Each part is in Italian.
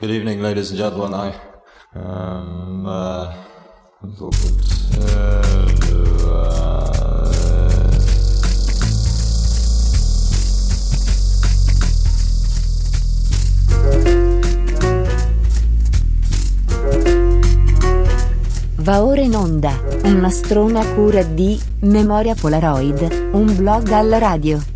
Good evening, ladies and gentlemen. I um, uh, Va ora in onda, una strona cura di Memoria Polaroid, un blog alla radio.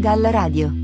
Gal Radio.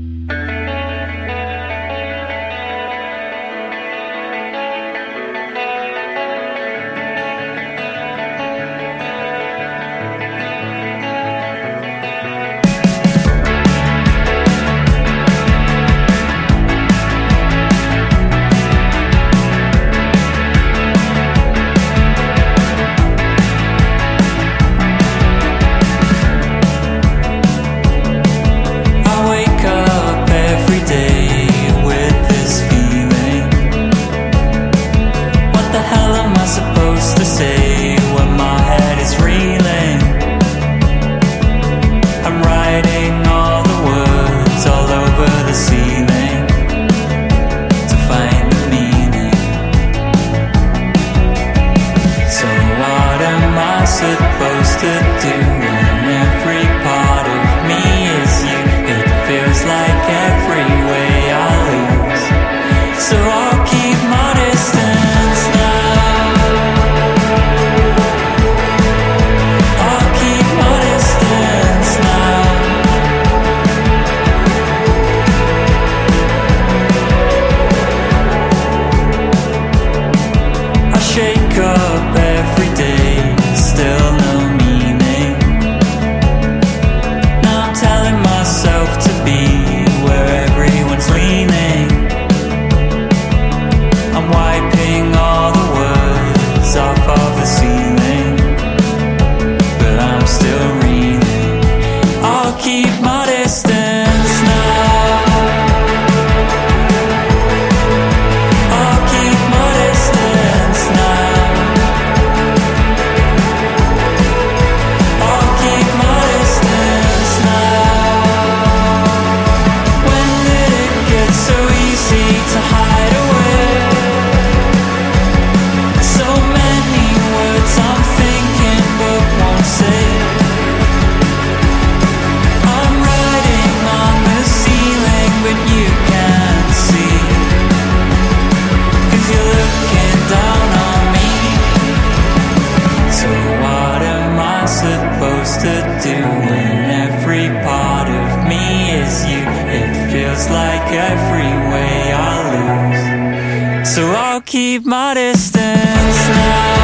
do when every part of me is you. It feels like every way I lose. So I'll keep my distance now.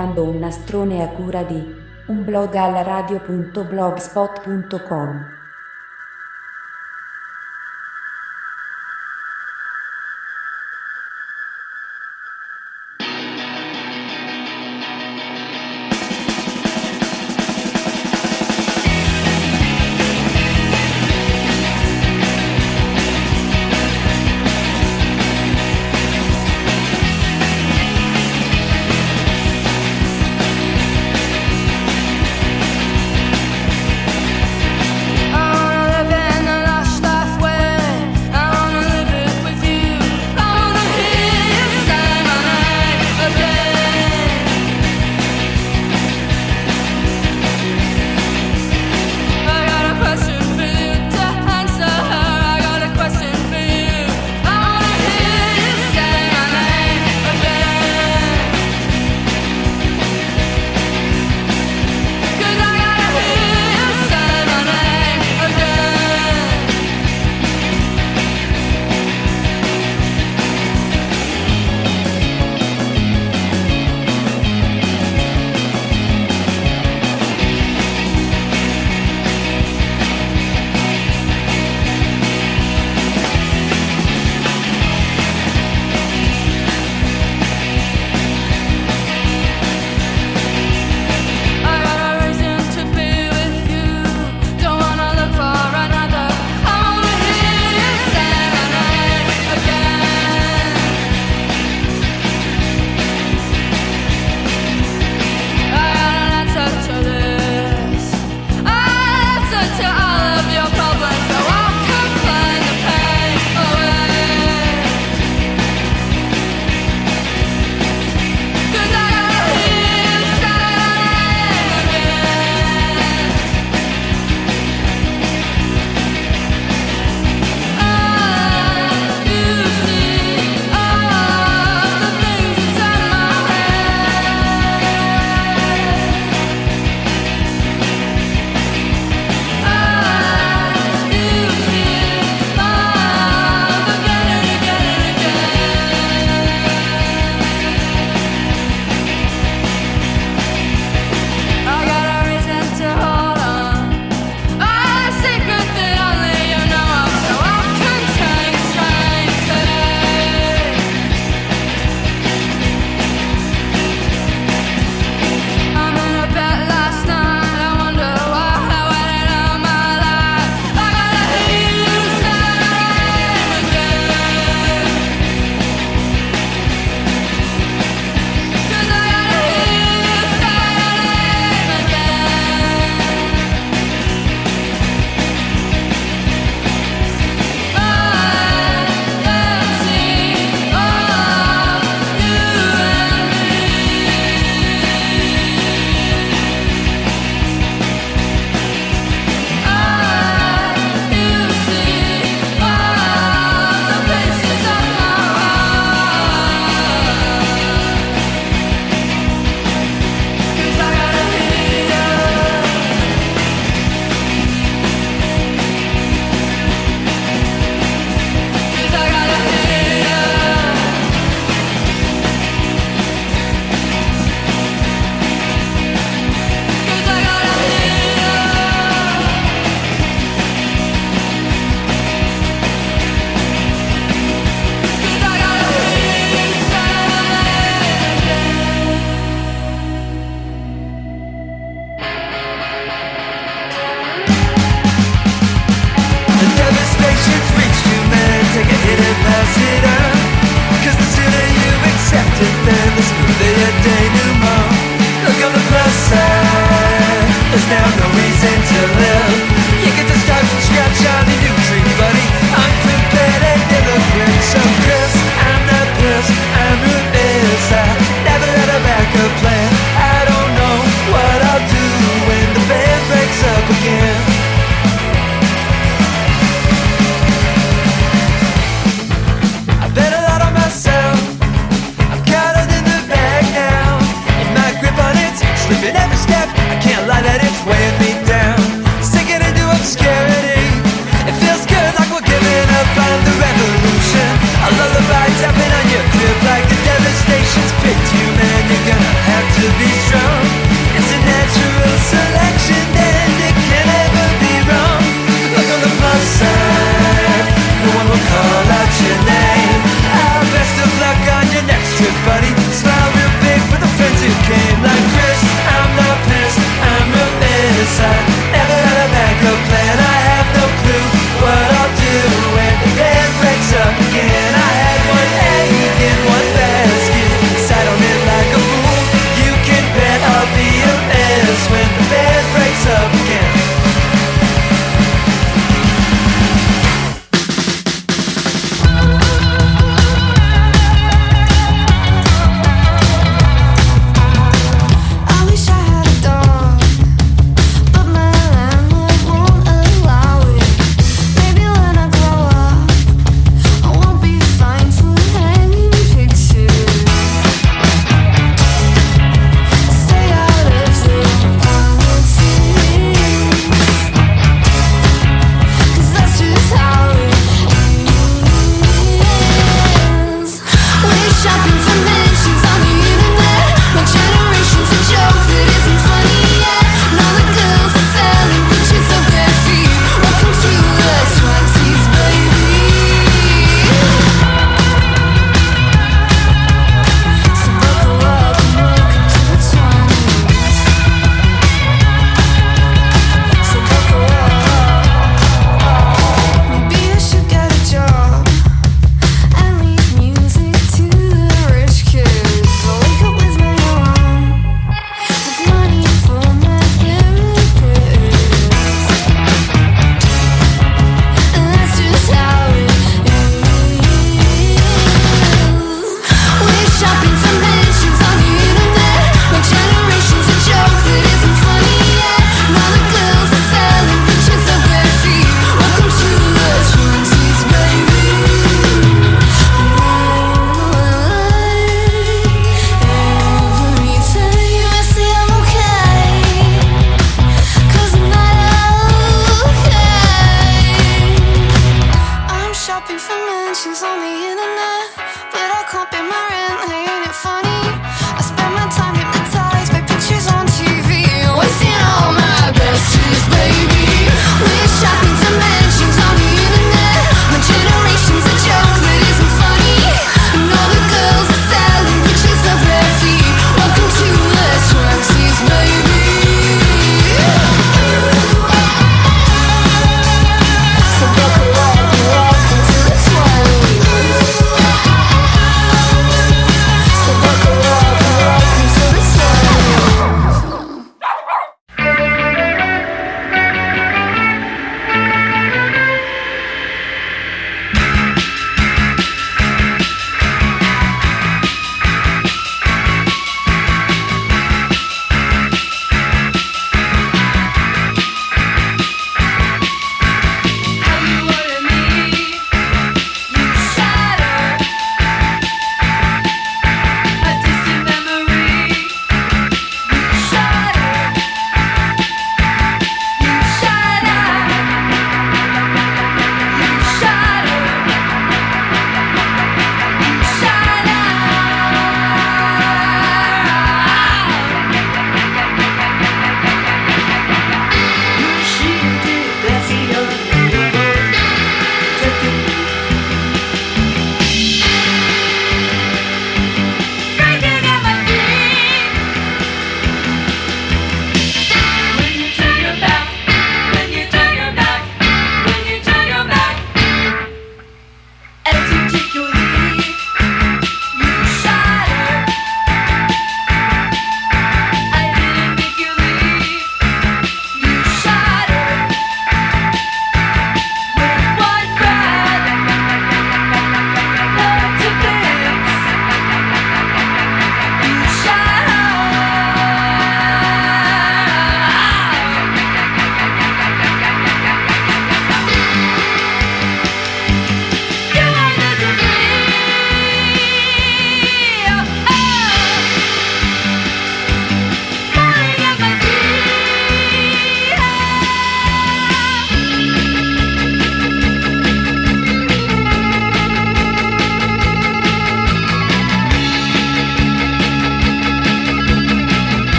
Ascoltando un nastrone a cura di un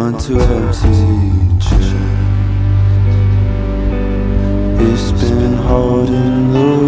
onto empty chairs. It's been holding the weight